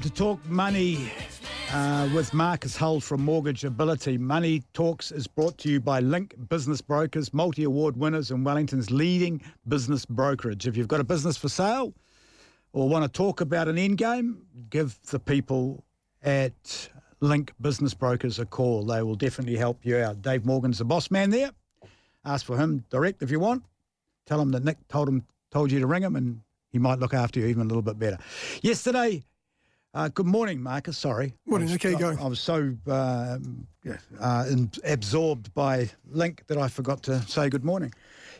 Time to talk money uh, with Marcus Hull from Mortgage Ability. Money Talks is brought to you by Link Business Brokers, multi award winners and Wellington's leading business brokerage. If you've got a business for sale or want to talk about an end game, give the people at Link Business Brokers a call. They will definitely help you out. Dave Morgan's the boss man there. Ask for him direct if you want. Tell him that Nick told him told you to ring him and he might look after you even a little bit better. Yesterday, uh, good morning, Marcus. Sorry. Morning, I was, Nick. How? I, I was so uh, uh, absorbed by Link that I forgot to say good morning.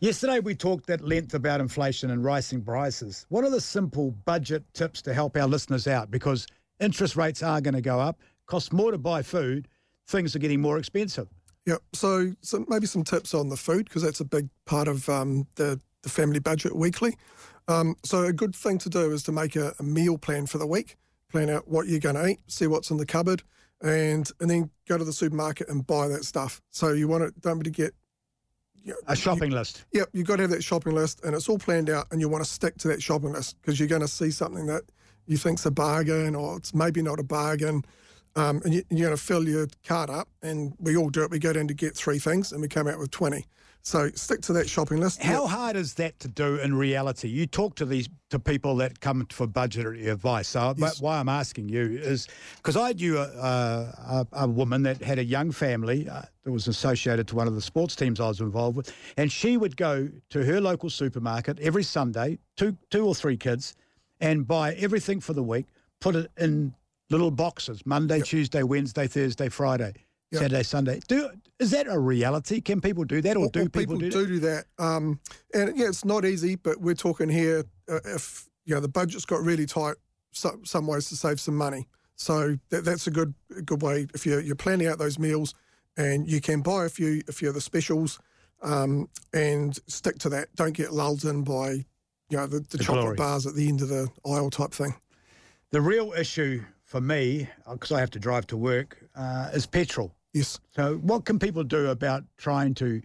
Yesterday, we talked at length about inflation and rising prices. What are the simple budget tips to help our listeners out? Because interest rates are going to go up, costs more to buy food, things are getting more expensive. Yep. So, so maybe some tips on the food because that's a big part of um, the the family budget weekly. Um, so a good thing to do is to make a, a meal plan for the week. Plan out what you're going to eat, see what's in the cupboard, and and then go to the supermarket and buy that stuff. So you want to don't be to get you know, a shopping you, list. Yep, you've got to have that shopping list, and it's all planned out, and you want to stick to that shopping list because you're going to see something that you think's a bargain, or it's maybe not a bargain. Um, and you, are going to fill your cart up, and we all do it. We go down to get three things, and we come out with 20. So stick to that shopping list. How yeah. hard is that to do in reality? You talk to these to people that come for budgetary advice. So yes. why I'm asking you is because I knew a, a, a, woman that had a young family uh, that was associated to one of the sports teams I was involved with, and she would go to her local supermarket every Sunday, two two or three kids, and buy everything for the week, put it in little boxes Monday, yep. Tuesday, Wednesday, Thursday, Friday yep. Saturday, Sunday. Do is that a reality? Can people do that, or well, do well, people, people, do, do that? Um, and yeah, it's not easy, but we're talking here. Uh, if you know the budget's got really tight, so, some ways to save some money. So that, that's a good good way if you're you're planning out those meals, and you can buy a few a few of the specials, um, and stick to that. Don't get lulled in by you know the, the, the chocolate glory. bars at the end of the aisle type thing. The real issue for me, because I have to drive to work, uh, is petrol. Yes. So, what can people do about trying to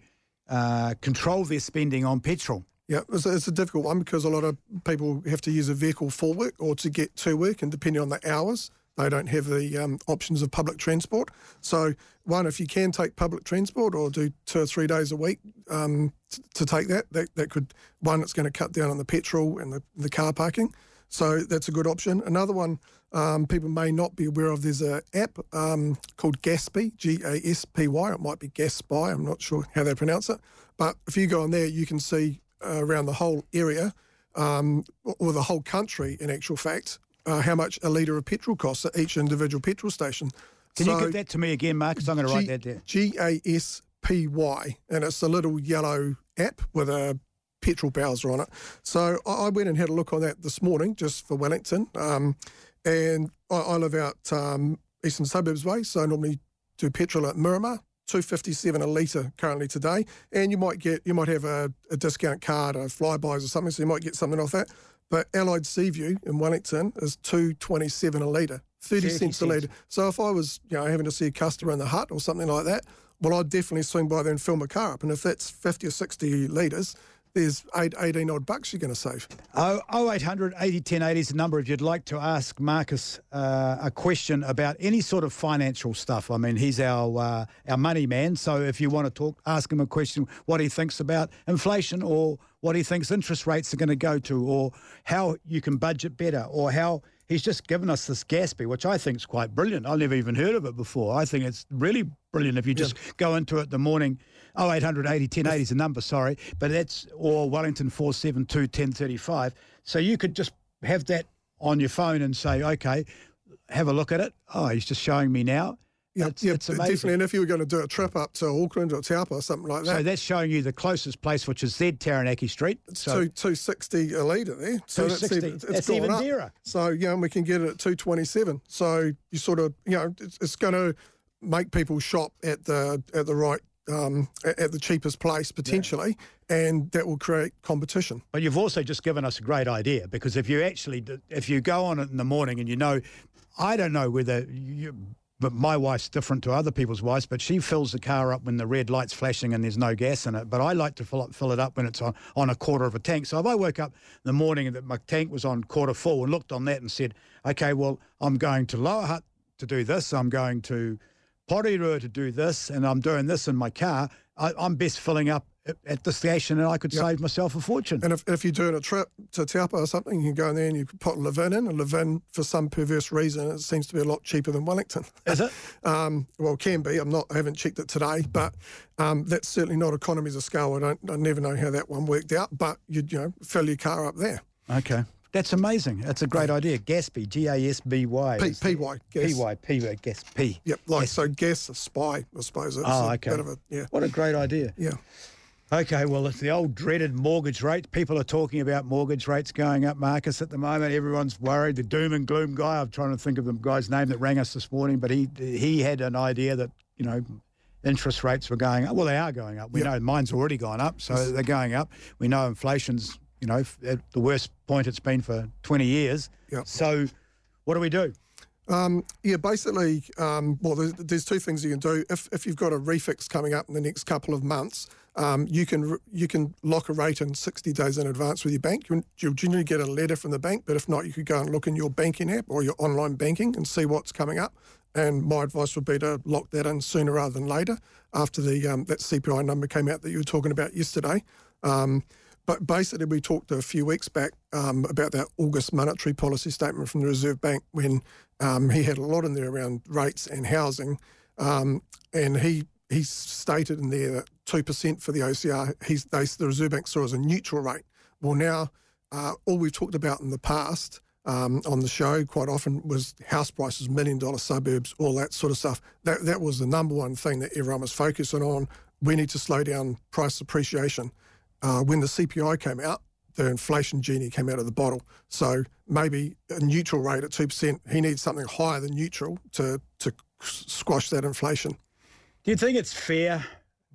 uh, control their spending on petrol? Yeah, it's a, it's a, difficult one because a lot of people have to use a vehicle for work or to get to work, and depending on the hours, they don't have the um, options of public transport. So, one, if you can take public transport or do two or three days a week um, t- to take that, that, that could, one, it's going to cut down on the petrol and the, the car parking. So that's a good option. Another one um, people may not be aware of, there's an app um, called Gaspy, G A S P Y. It might be Gaspy, I'm not sure how they pronounce it. But if you go on there, you can see uh, around the whole area um, or the whole country, in actual fact, uh, how much a litre of petrol costs at each individual petrol station. Can so, you give that to me again, Marcus? I'm going to write that down. G A S P Y. And it's a little yellow app with a petrol bowser on it. So I went and had a look on that this morning just for Wellington. Um, and I, I, live out um, eastern suburbs way, so I normally do petrol at Miramar. 257 a litre currently today, and you might get you might have a, a discount card, a Flybuys or something, so you might get something off that. But Allied Seaview in Wellington is 227 a litre, 30, 30 cents, cents a litre. So if I was you know having to see a customer in the Hutt or something like that, well, I'd definitely swing by there and fill my car up. And if that's 50 or 60 litres, there's eight, 18 odd bucks you're going to save. Oh, 0800 80 10 80 is the number if you'd like to ask Marcus uh, a question about any sort of financial stuff. I mean, he's our uh, our money man. So if you want to talk, ask him a question, what he thinks about inflation or what he thinks interest rates are going to go to or how you can budget better or how he's just given us this Gaspy, which I think is quite brilliant. I've never even heard of it before. I think it's really brilliant if you just yeah. go into it the morning. Oh, 800 80 1080 is the number, sorry. But that's or Wellington 472 1035. So you could just have that on your phone and say, okay, have a look at it. Oh, he's just showing me now. Yeah, it's, yeah, it's definitely. And if you were going to do a trip up to Auckland or Taupo or something like that. So that's showing you the closest place, which is Z Taranaki Street. So, two, 260 a litre there. So that's even, it's that's even dearer. So, yeah, and we can get it at 227. So you sort of, you know, it's, it's going to make people shop at the at the right um, at the cheapest place potentially, yeah. and that will create competition. But you've also just given us a great idea because if you actually if you go on it in the morning and you know, I don't know whether you but my wife's different to other people's wives. But she fills the car up when the red light's flashing and there's no gas in it. But I like to fill it, fill it up when it's on, on a quarter of a tank. So if I woke up in the morning and that my tank was on quarter full and looked on that and said, okay, well, I'm going to Lower Hutt to do this. I'm going to Porirua to do this, and I'm doing this in my car. I, I'm best filling up at the station and I could yep. save myself a fortune. And if, if you're doing a trip to Taupo or something, you can go in there and you can put Levin in. And Levin, for some perverse reason, it seems to be a lot cheaper than Wellington. Is it? um, well, it can be. I'm not. I haven't checked it today, but um, that's certainly not economies of scale. I don't. I never know how that one worked out. But you you know fill your car up there. Okay. That's amazing. That's a great idea. Gaspy, G A S B Y. P P Y. P Y P Gas P. Yep. Like so, gas a spy. I suppose. It's oh, ah, okay. Bit of a, yeah. What a great idea. Yeah. Okay, well, it's the old dreaded mortgage rate. People are talking about mortgage rates going up, Marcus, at the moment. Everyone's worried. The doom and gloom guy, I'm trying to think of the guy's name that rang us this morning, but he he had an idea that, you know, interest rates were going up. Well, they are going up. We yep. know mine's already gone up, so they're going up. We know inflation's, you know, at the worst point it's been for 20 years. Yep. So what do we do? Um, yeah, basically, um, well, there's, there's, two things you can do. If, if you've got a refix coming up in the next couple of months, um, you can you can lock a rate in 60 days in advance with your bank. You, will generally get a letter from the bank, but if not, you could go and look in your banking app or your online banking and see what's coming up. And my advice would be to lock that in sooner rather than later after the um, that CPI number came out that you were talking about yesterday. But basically, we talked a few weeks back um, about that August monetary policy statement from the Reserve Bank when um, he had a lot in there around rates and housing. Um, and he he stated in there that 2% for the OCR, he's, they, the Reserve Bank saw as a neutral rate. Well, now, uh, all we've talked about in the past um, on the show quite often was house prices, million dollar suburbs, all that sort of stuff. That, that was the number one thing that everyone was focusing on. We need to slow down price appreciation. Uh, when the CPI came out, the inflation genie came out of the bottle. So maybe a neutral rate at 2%, he needs something higher than neutral to, to squash that inflation. Do you think it's fair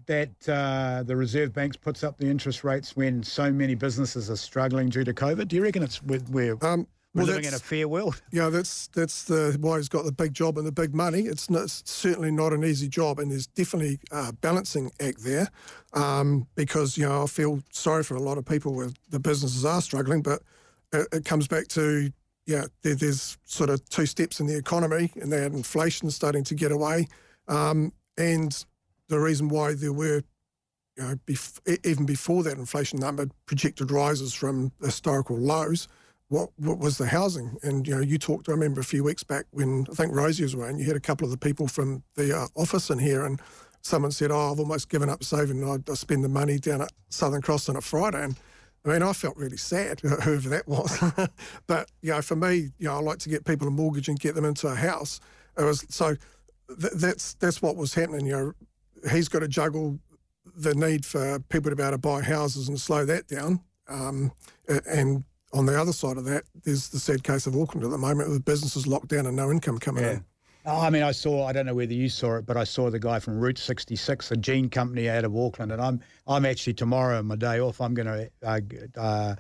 that uh, the Reserve Bank puts up the interest rates when so many businesses are struggling due to COVID? Do you reckon it's we're, um, we're well, living in a fair world? Yeah, that's that's the why he's got the big job and the big money. It's, not, it's certainly not an easy job, and there's definitely a balancing act there. Um, because you know, I feel sorry for a lot of people where the businesses are struggling, but it, it comes back to yeah, there, there's sort of two steps in the economy, and that inflation starting to get away. Um, and the reason why there were, you know, bef- even before that inflation number projected rises from historical lows, what, what was the housing? And, you know, you talked, I remember a few weeks back when I think Rosie was around, you had a couple of the people from the uh, office in here and someone said, oh, I've almost given up saving. I, I spend the money down at Southern Cross on a Friday. And I mean, I felt really sad, whoever that was. but, you know, for me, you know, I like to get people a mortgage and get them into a house. It was so th- that's that's what was happening. You know, he's got to juggle the need for people to be able to buy houses and slow that down. Um, and on the other side of that, there's the sad case of Auckland at the moment with businesses locked down and no income coming yeah. in. Oh, I mean, I saw. I don't know whether you saw it, but I saw the guy from Route 66, a jean company out of Auckland, and I'm I'm actually tomorrow, my day off, I'm going to uh, uh,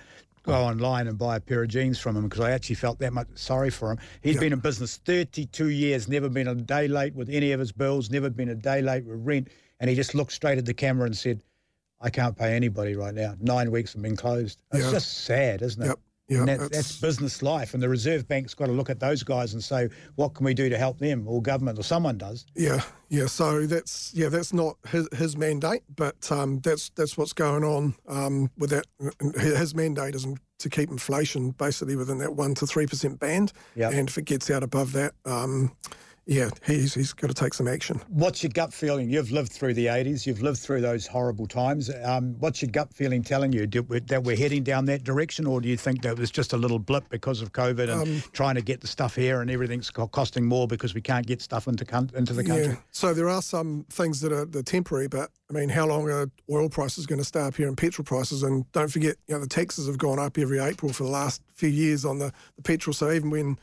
go online and buy a pair of jeans from him because I actually felt that much sorry for him. He's yep. been in business 32 years, never been a day late with any of his bills, never been a day late with rent. And he just looked straight at the camera and said, I can't pay anybody right now. Nine weeks have been closed. It's yeah. just sad, isn't it? Yep. Yeah, that, that's business life, and the Reserve Bank's got to look at those guys and say, what can we do to help them, or government, or someone does. Yeah, yeah. So that's yeah, that's not his, his mandate, but um, that's that's what's going on um, with that. His mandate isn't to keep inflation basically within that one to three percent band, yep. and if it gets out above that, um, yeah, he's, he's got to take some action. What's your gut feeling? You've lived through the 80s, you've lived through those horrible times. Um, what's your gut feeling telling you that we're heading down that direction, or do you think that was just a little blip because of COVID and um, trying to get the stuff here and everything's costing more because we can't get stuff into, into the country? Yeah. So there are some things that are, that are temporary, but I mean, how long are oil prices going to stay up here and petrol prices? And don't forget, you know, the taxes have gone up every April for the last few years on the, the petrol. So even when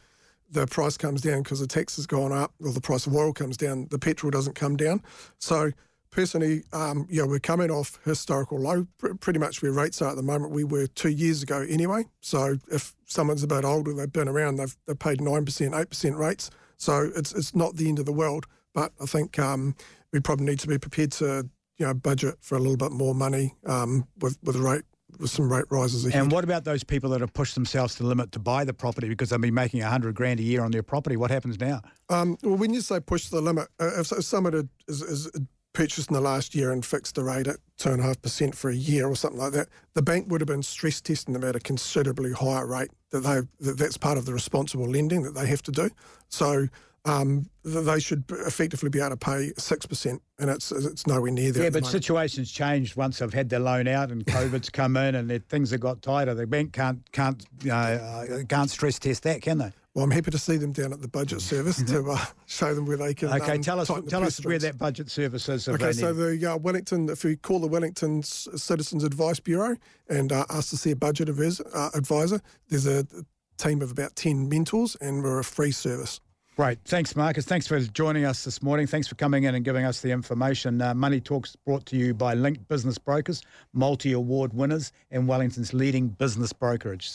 the price comes down because the tax has gone up, or the price of oil comes down, the petrol doesn't come down. So personally, um, yeah, we're coming off historical low, pretty much where rates are at the moment. We were two years ago anyway. So if someone's a bit older, they've been around, they've, they've paid 9%, 8% rates. So it's it's not the end of the world, but I think um, we probably need to be prepared to you know budget for a little bit more money um, with with rate with some rate rises ahead. And what about those people that have pushed themselves to the limit to buy the property because they've been making a hundred grand a year on their property? What happens now? Um, well, when you say push the limit, uh, if, if someone had, is, is purchased in the last year and fixed the rate at two and a half percent for a year or something like that, the bank would have been stress testing them at a considerably higher rate. That they that that's part of the responsible lending that they have to do. So um, they should effectively be able to pay six percent, and it's it's nowhere near there. Yeah, but situations changed once they've had their loan out and COVID's come in and things have got tighter. The bank can't can't uh, can't stress test that, can they? Well, I'm happy to see them down at the budget service to uh, show them where they can. Okay, um, tell us tell us where that budget service is. Okay, so need- the uh, Wellington, if we call the Wellington Citizens Advice Bureau and uh, ask to see a budget uh, advisor, there's a team of about 10 mentors and we're a free service. Great. Thanks, Marcus. Thanks for joining us this morning. Thanks for coming in and giving us the information. Uh, Money Talks brought to you by Link Business Brokers, multi award winners, and Wellington's leading business brokerage. So